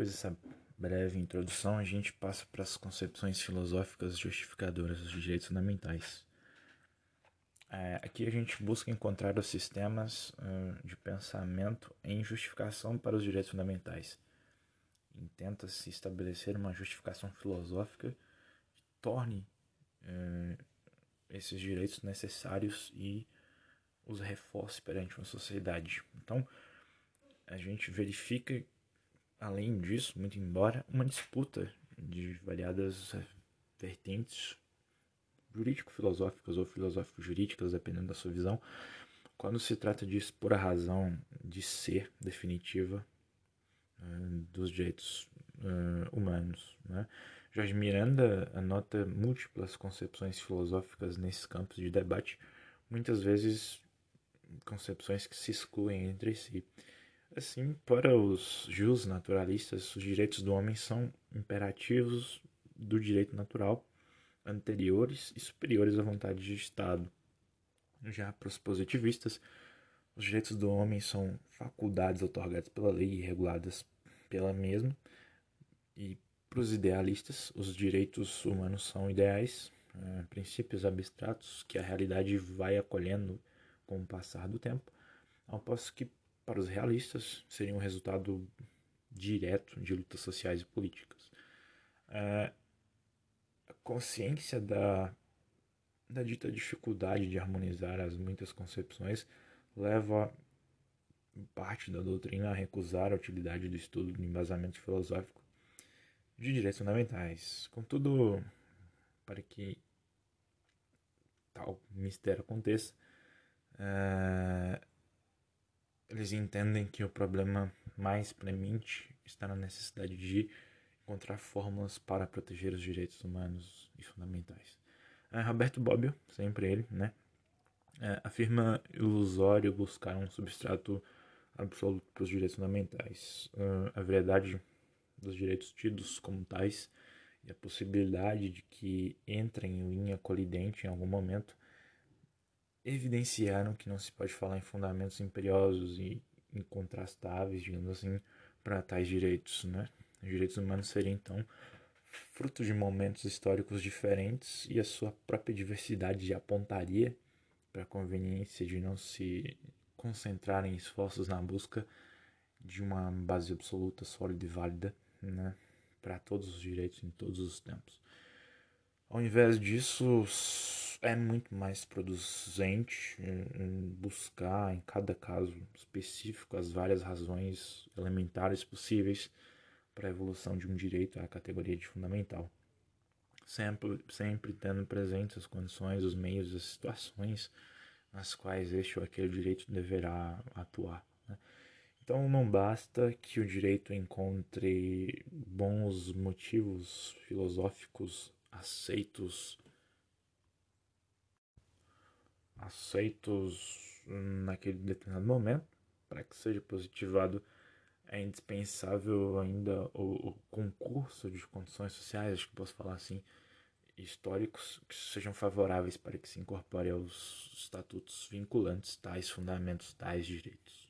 Depois dessa breve introdução, a gente passa para as concepções filosóficas justificadoras dos direitos fundamentais. É, aqui a gente busca encontrar os sistemas uh, de pensamento em justificação para os direitos fundamentais. E tenta-se estabelecer uma justificação filosófica que torne uh, esses direitos necessários e os reforce perante uma sociedade. Então, a gente verifica, além disso, muito embora, uma disputa de variadas vertentes jurídico-filosóficas ou filosófico-jurídicas, dependendo da sua visão, quando se trata de expor a razão de ser definitiva uh, dos direitos uh, humanos. Né? Jorge Miranda anota múltiplas concepções filosóficas nesses campos de debate, muitas vezes concepções que se excluem entre si. Assim, para os naturalistas, os direitos do homem são imperativos do direito natural anteriores e superiores à vontade de Estado. Já para os positivistas, os direitos do homem são faculdades otorgadas pela lei e reguladas pela mesma. E para os idealistas, os direitos humanos são ideais, é, princípios abstratos que a realidade vai acolhendo com o passar do tempo, ao passo que para os realistas seriam um resultado direto de lutas sociais e políticas. É, consciência da, da dita dificuldade de harmonizar as muitas concepções leva parte da doutrina a recusar a utilidade do estudo do embasamento filosófico de direitos fundamentais. Contudo, para que tal mistério aconteça, é, eles entendem que o problema mais premente está na necessidade de encontrar fórmulas para proteger os direitos humanos e fundamentais. É, Roberto Bobbio, sempre ele, né, é, afirma ilusório buscar um substrato absoluto para os direitos fundamentais. Uh, a verdade dos direitos tidos como tais e a possibilidade de que entrem em linha colidente em algum momento evidenciaram que não se pode falar em fundamentos imperiosos e incontrastáveis, digamos assim, para tais direitos, né? Os direitos humanos seriam, então, fruto de momentos históricos diferentes e a sua própria diversidade apontaria para a conveniência de não se concentrar em esforços na busca de uma base absoluta, sólida e válida né, para todos os direitos em todos os tempos. Ao invés disso, é muito mais producente em buscar em cada caso específico as várias razões elementares possíveis para a evolução de um direito à categoria de fundamental. Sempre, sempre tendo presentes as condições, os meios, as situações nas quais este ou aquele direito deverá atuar. Né? Então não basta que o direito encontre bons motivos filosóficos aceitos aceitos naquele determinado momento para que seja positivado é indispensável ainda o, o, concurso de condições sociais, acho que posso falar assim, históricos, que sejam favoráveis para que se incorpore aos estatutos vinculantes tais fundamentos, tais direitos.